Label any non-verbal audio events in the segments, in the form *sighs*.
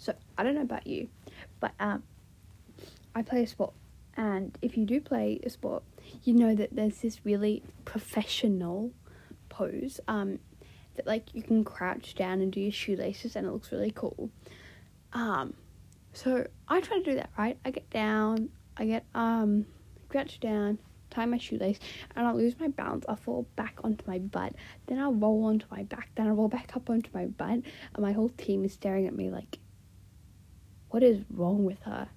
So I don't know about you, but um, I play a sport, and if you do play a sport, you know that there's this really professional pose um, that like you can crouch down and do your shoelaces, and it looks really cool. Um, so I try to do that right. I get down, I get um, crouch down, tie my shoelace, and I'll lose my balance. I'll fall back onto my butt. Then I'll roll onto my back. Then I'll roll back up onto my butt, and my whole team is staring at me like, "What is wrong with her?"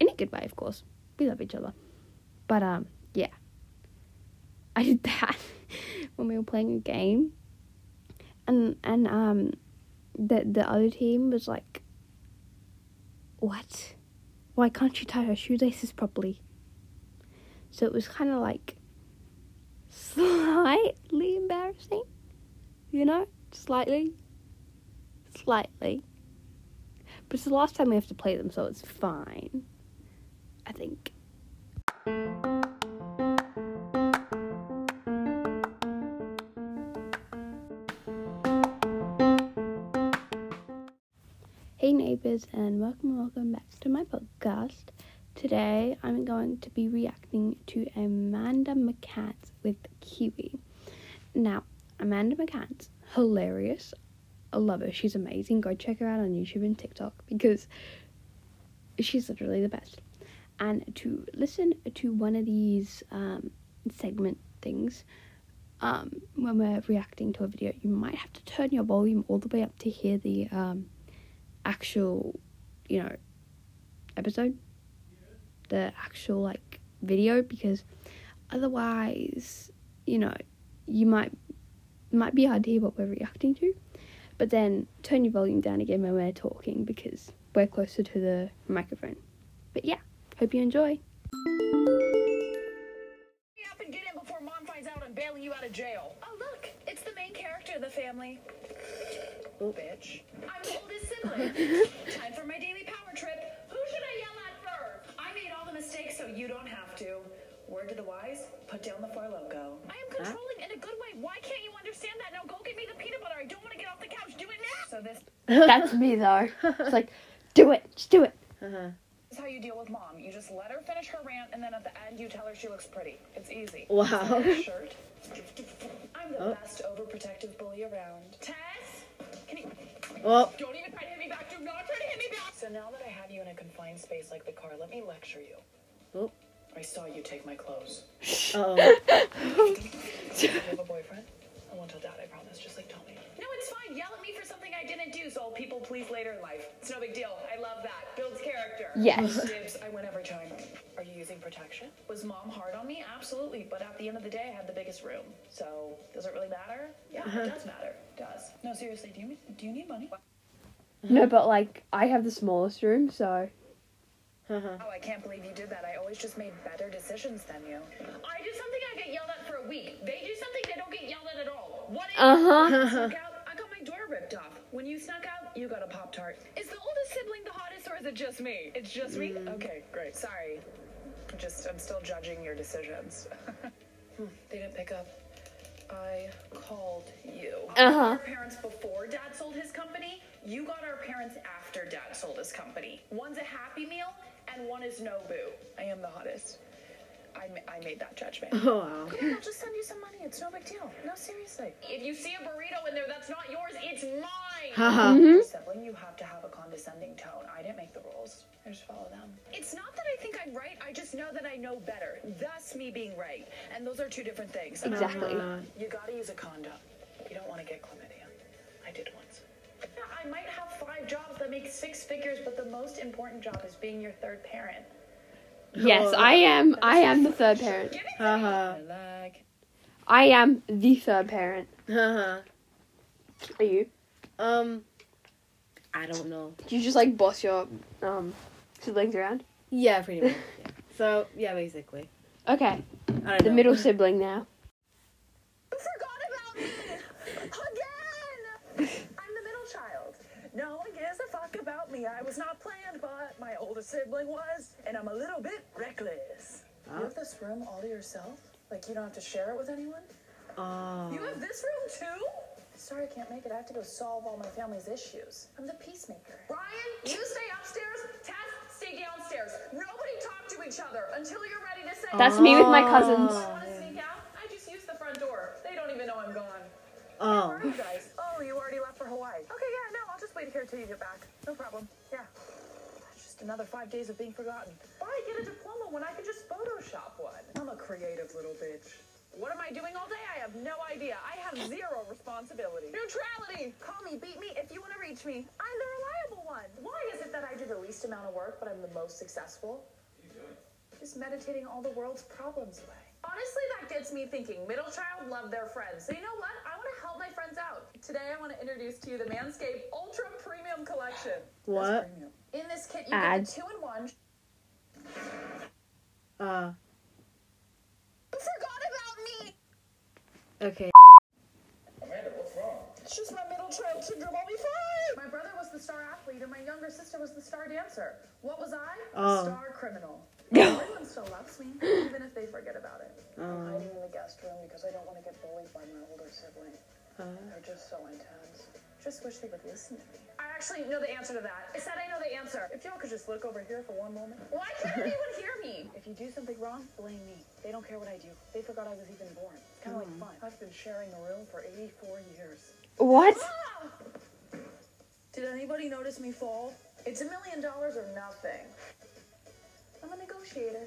In a good way, of course. We love each other, but um, yeah. *laughs* I did that *laughs* when we were playing a game, and and um, the the other team was like, "What? Why can't you tie her shoelaces properly?" So it was kind of like slightly embarrassing, you know, slightly, slightly. But it's the last time we have to play them, so it's fine. I think. Hey neighbors, and welcome, welcome back to my podcast. Today I'm going to be reacting to Amanda McCants with Kiwi. Now, Amanda McCants, hilarious. I love her. She's amazing. Go check her out on YouTube and TikTok because she's literally the best. And to listen to one of these um, segment things, um, when we're reacting to a video, you might have to turn your volume all the way up to hear the um, actual, you know, episode, the actual like video, because otherwise, you know, you might might be hard to hear what we're reacting to. But then turn your volume down again when we're talking because we're closer to the microphone. But yeah, hope you enjoy. Hurry up and get in before mom finds out I'm bailing you out of jail. Oh, look, it's the main character of the family. Oh, bitch. I'm the oldest sibling. *laughs* Time for my daily power trip. Who should I yell at first? I made all the mistakes so you don't have to. Word to the wise, put down the Four Loco. I am controlling in a good way. Why can't you understand that? Now go get me the peanut butter. I don't want to get off the couch. Do it now. So this That's me though. It's like, do it, just do it. Uh-huh. is how you deal with mom. You just let her finish her rant, and then at the end you tell her she looks pretty. It's easy. Wow. Shirt. I'm the Oh. best overprotective bully around. Tess, can you? Oh, Don't even try to hit me back. Do not try to hit me back. So now that I have you in a confined space like the car, let me lecture you. Oh. I saw you take my clothes. oh. *laughs* Do you have a boyfriend? I won't tell dad, I promise. Just like tell me. No, it's fine. Yell at me for something I didn't do, so people please later in life. It's no big deal. I love that. Builds character. Yes. Dibs, I win every time. Are you using protection? Was mom hard on me? Absolutely. But at the end of the day, I had the biggest room. So does it really matter? Yeah, it does matter. It does. No, seriously, do you do you need money? No, but like I have the smallest room, so Uh-huh. Oh, I can't believe you did that. I always just made better decisions than you. I do something, I get yelled at for a week. They do something, they don't get yelled at at all. What is uh ripped off. When you snuck out, you got a Pop Tart. Is the oldest sibling the hottest or is it just me? It's just me? Okay, great. Sorry. I'm Just, I'm still judging your decisions. *laughs* Hmm, they didn't pick up. I called you. Uh-huh. Our parents before dad sold his company. You got our parents after dad sold his company. One's a Happy Meal and one is Nobu. I am the hottest. I, ma- I made that judgment. Oh, wow. I'll just send you some money. It's no big deal. No, seriously. If you see a burrito in there that's not yours, it's mine. Haha. Mm-hmm. Your sibling, you have to have a condescending tone. I didn't make the rules. I just follow them. It's not that I think I'm right. I just know that I know better. Thus, me being right. And those are two different things. Exactly. know You gotta use a condom. You don't want to get chlamydia. I did once. Yeah, I might have five jobs that make six figures, but the most important job is being your third parent. Yes, oh, I am. I am the third parent. Give it to Haha. me. Like. I am the third parent. Haha. Are you? Um, I don't know. Do you just like boss your um siblings around? Yeah, pretty much. *laughs* Yeah. So, yeah, basically. Okay, I don't the know. middle *laughs* sibling now. You forgot about me again. *laughs* I'm the middle child. No one gives a fuck about me. I was not planned, but my older sibling was, and I'm a little bit reckless. Huh? You have this room all to yourself? Like you don't have to share it with anyone? Oh. You have this room too? Sorry I can't make it. I have to go solve all my family's issues. I'm the peacemaker. Brian, you stay upstairs. Tess, stay downstairs. Nobody talk to each other until you're ready to say. That's me with my Oh. cousins. I want to sneak out. I just use the front door. They don't even know I'm gone. Oh. Where are you guys? Oh, you already left for Hawaii. Okay, yeah, no, I'll just wait here till you get back. No problem. Yeah. That's just another five days of being forgotten. Why get a diploma when I could just Photoshop one? I'm a creative little bitch. What am I doing all day? I have no idea. I have zero responsibility. Neutrality! Call me, beat me if you want to reach me. I'm the reliable one. Why is it that I do the least amount of work, but I'm the most successful? What are you doing? Just meditating all the world's problems away. Honestly, that gets me thinking. Middle child love their friends. So you know what? I want to help my friends out. Today, I want to introduce to you the Manscaped Ultra Premium Collection. What? premium. In this kit, you Ad. get two-in-one. Uh. You forgot about me. Okay. Amanda, what's wrong? It's just my middle child syndrome. I'll be fine. My brother was the star athlete, and my younger sister was the star dancer. What was I? Oh. Star criminal. Everyone still loves me, even if they forget about it. I'm Oh. hiding in the guest room because I don't want to get bullied by my older sibling. They're just so intense. Just wish they would listen to me. I actually know the answer to that. I said I know the answer. If y'all could just look over here for one moment. Why can't anyone hear me? *laughs* If you do something wrong, blame me. They don't care what I do. They forgot I was even born. It's kind of like fun. I've been sharing a room for 84 years. What? Ah! Did anybody notice me fall? It's a million dollars or nothing. I'm negotiator.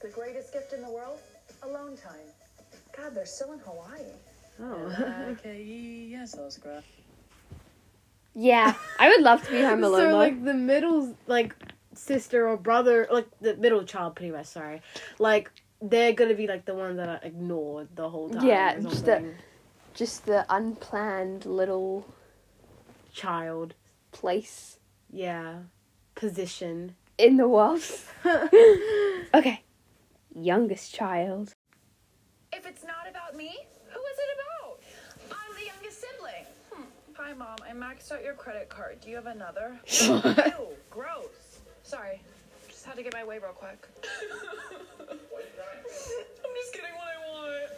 The greatest gift in the world? Alone time. God, they're still in Hawaii. oh. Okay, yes, Oscar. Yeah, I would love to be home *laughs* alone so though. like the middle like sister or brother like the middle child pretty much sorry like they're gonna be like the ones that are ignored the whole time Yeah, just the- Just the unplanned little child place yeah position in the world. *laughs* okay, youngest child. If it's not about me, who is it about? I'm the youngest sibling. Hmm. Hi, Mom. I maxed out your credit card. Do you have another? *laughs* Ew, gross. Sorry. Just had to get my way real quick. *laughs* I'm just getting what I want.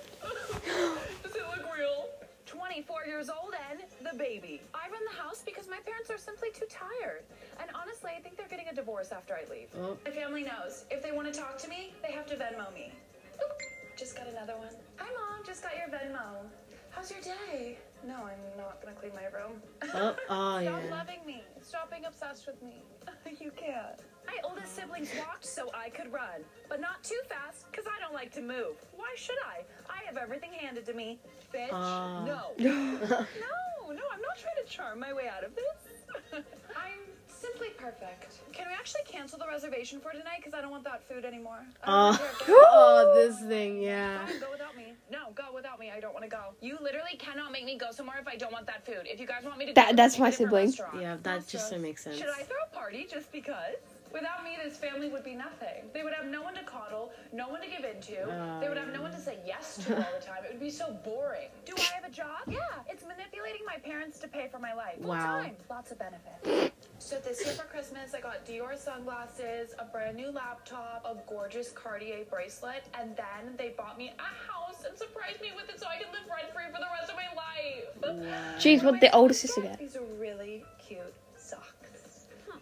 Does it look real? 24 years old and the baby. I run the house because my parents are simply too tired. And honestly, I think they're getting a divorce after I leave. Oh. My family knows. If they want to talk to me, they have to Venmo me. Oop, just got another one. Hi, Mom. Just got your Venmo. How's your day? No, I'm not gonna clean my room. oh, oh *laughs* Stop yeah loving me. Stop being obsessed with me. *laughs* you can't. My oldest siblings walked so I could run, but not too fast because I don't like to move. Why should I? I have everything handed to me. Bitch. Ah. No. *laughs* no, no, I'm not trying to charm my way out of this. I'm simply perfect. Can we actually cancel the reservation for tonight? Because I don't want that food anymore. I don't uh, *laughs* oh, want to hear it. this thing yeah Fine, go without me. No, go without me. I don't want to go. You literally cannot make me go somewhere if I don't want that food. If you guys want me to That- go, that's my a sibling. Yeah, that just Monstrous. makes sense. Should I throw a party just because? Without me, this family would be nothing. They would have no one to coddle, no one to give in into. they would have no one to say yes to all the *laughs* time. It would be so boring. Do I have a job? Yeah, it's manipulating my parents to pay for my life. Full Wow. time. Lots of benefits. So this year for Christmas, I got Dior sunglasses, a brand new laptop, a gorgeous Cartier bracelet, and then they bought me a house and surprised me with it so I can live rent free for the rest of my life. Jeez, what the older sister Got get? These are really cute socks. Huh.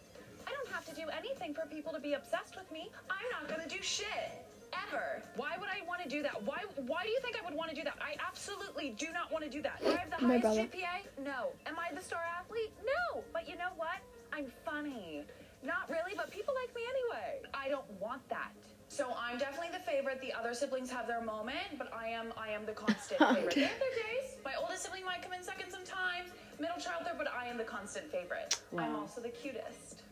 I don't have to do anything for people to be obsessed with me. I'm not gonna do shit. Ever. Why would I want to do that? Why why do you think I would want to do that? I absolutely do not want to do that. Do I have the My highest brother. GPA? No. Am I the star athlete? No. But you know what? I'm funny. Not really, but people like me anyway. I don't want that. So I'm definitely the favorite. The other siblings have their moment, but I am I am the constant *laughs* favorite. They have their days. My oldest sibling might come in second sometimes, middle child third, but I am the constant favorite. I'm also the cutest.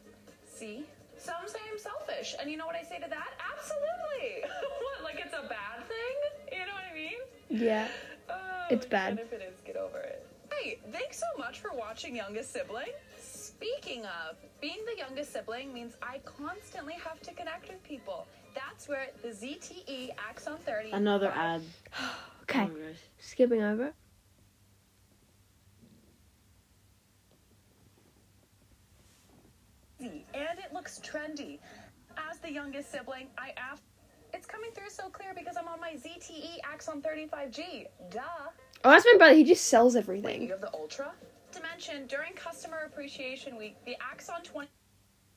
See? Some say I'm selfish, and you know what I say to that? Absolutely. *laughs* what? Like it's a bad thing? You know what I mean? Yeah. Oh, It's bad. And if it is, get over it. Hey, thanks so much for watching Youngest Sibling. Speaking of, being the youngest sibling means I constantly have to connect with people. That's where the ZTE Axon 30. another ad *sighs* Okay, Oh skipping over. and it looks trendy. As the youngest sibling, I asked. It's coming through so clear because I'm on my ZTE Axon 35G. Duh. Oh, that's my brother. He just sells Wait, everything. you have the Ultra? To mention, during Customer Appreciation Week, the Axon 20.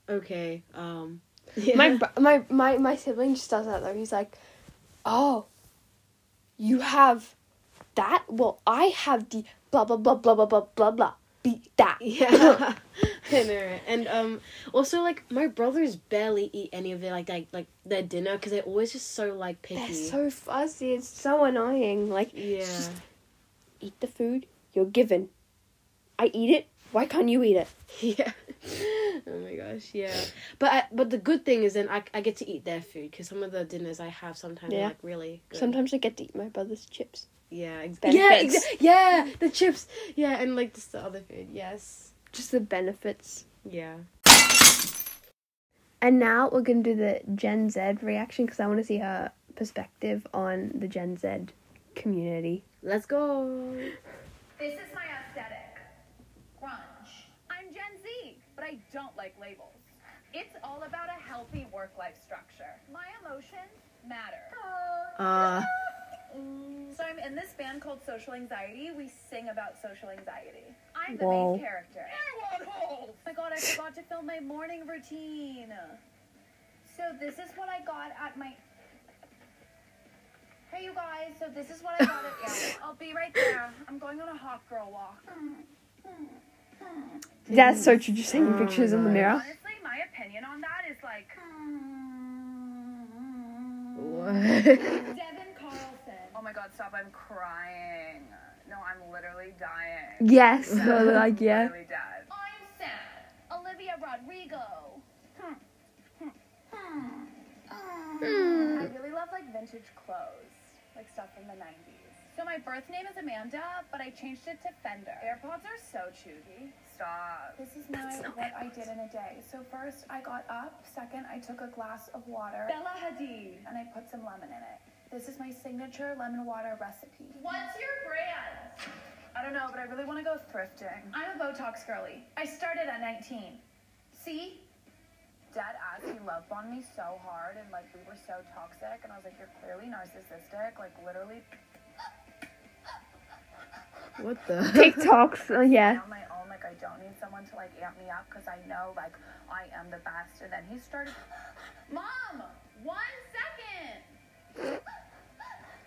Okay. Um. My, my my my sibling just does that though. He's like, "Oh, you have that? Well, I have the blah blah blah blah blah blah blah blah. Beat that." Yeah. *laughs* *laughs* I know, right? And um, also like my brothers barely eat any of their like like like their dinner because they're always just so like picky. They're so fussy. It's so annoying. Like, yeah. just eat the food you're given. I eat it. Why can't you eat it? *laughs* Yeah. oh my gosh, yeah. But I, but the good thing is then I, I get to eat their food because some of the dinners I have sometimes Yeah. are like really good. Sometimes I get to eat my brother's chips. yeah, ex- Benefits. yeah, exa- yeah, the chips, yeah, and like just the other food. Yes, Just the benefits. yeah. And now we're gonna do the Gen Z reaction because I want to see her perspective on the Gen Z community. Let's go. This is my aesthetic. Grunge. I'm Gen Z, but I don't like labels. It's all about a healthy work-life structure. My emotions matter. Uh, *laughs* So I'm in this band called Social Anxiety. We sing about social anxiety. I'm the Whoa. main character. Oh my god, I forgot to film my morning routine. So this is what I got at my Hey you guys, so this is what I got at yeah. I'll be right there. I'm going on a hot girl walk. *laughs* That's so true. Just taking Oh pictures in the mm. mirror. Honestly, my opinion on that is like what? *laughs* Devon Carlson. Oh my god, stop, I'm crying. No, I'm literally dying. Yes. so *laughs* *laughs* like yeah. Literally dead. I'm sad. Olivia Rodrigo. Hmm. I really love like vintage clothes, like stuff from the 90s. So my birth name is Amanda, but I changed it to Fender. AirPods are so chewy. Stop. This is my what I did in a day. So first I got up. Second I took a glass of water. Bella Hadid. And I put some lemon in it. This is my signature lemon water recipe. What's your brand? I don't know, but I really want to go thrifting. I'm a Botox girly. I started at 19. See? Dad ass, he love bombed me so hard and like we were so toxic and I was like, You're clearly narcissistic, like literally what the? *laughs* TikToks. Uh, yeah. on my own, like I don't need someone to like amp me up because I know like I am the best. And then he started *gasps* Mom, one second.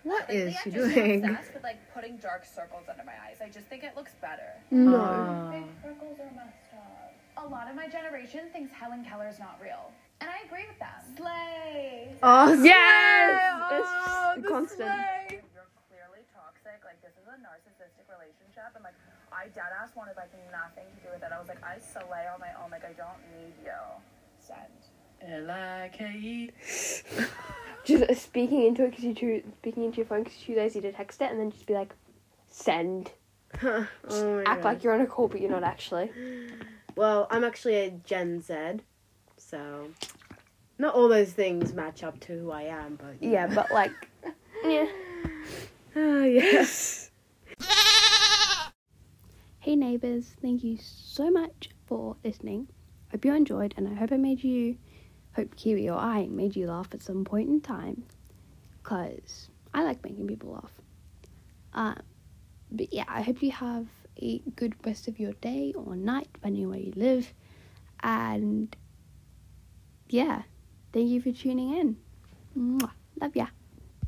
What is Lately, she I've just doing? obsessed with like putting dark circles under my eyes. I just think it looks better. No. Big circles are messed up. A lot of my generation thinks Helen Keller's not real. And I agree with them. Slay. Oh Yes! Oh, It's the constant. slay. You're clearly toxic. Like this is a narcissistic relationship, and like I dead ass wanted like nothing to do with it. I was like, I slay on my own. Like I don't need you. Send. L I K E. *laughs* Just uh, speaking into it because you too speaking into your phone because you're too lazy to text it and then just be like, send. *laughs* oh my Act God. like you're on a call but you're not actually. *sighs* Well, I'm actually a Gen Z, so not all those things match up to who I am, but Yeah, but like, yeah. *laughs* Ah, yes. Thank you so much for listening. Hope you enjoyed, and I hope I made you, hope Kiwi or I made you laugh at some point in time, because I like making people laugh. Um, but yeah, I hope you have a good rest of your day or night, depending where you live, and yeah, thank you for tuning in. Mwah. Love ya.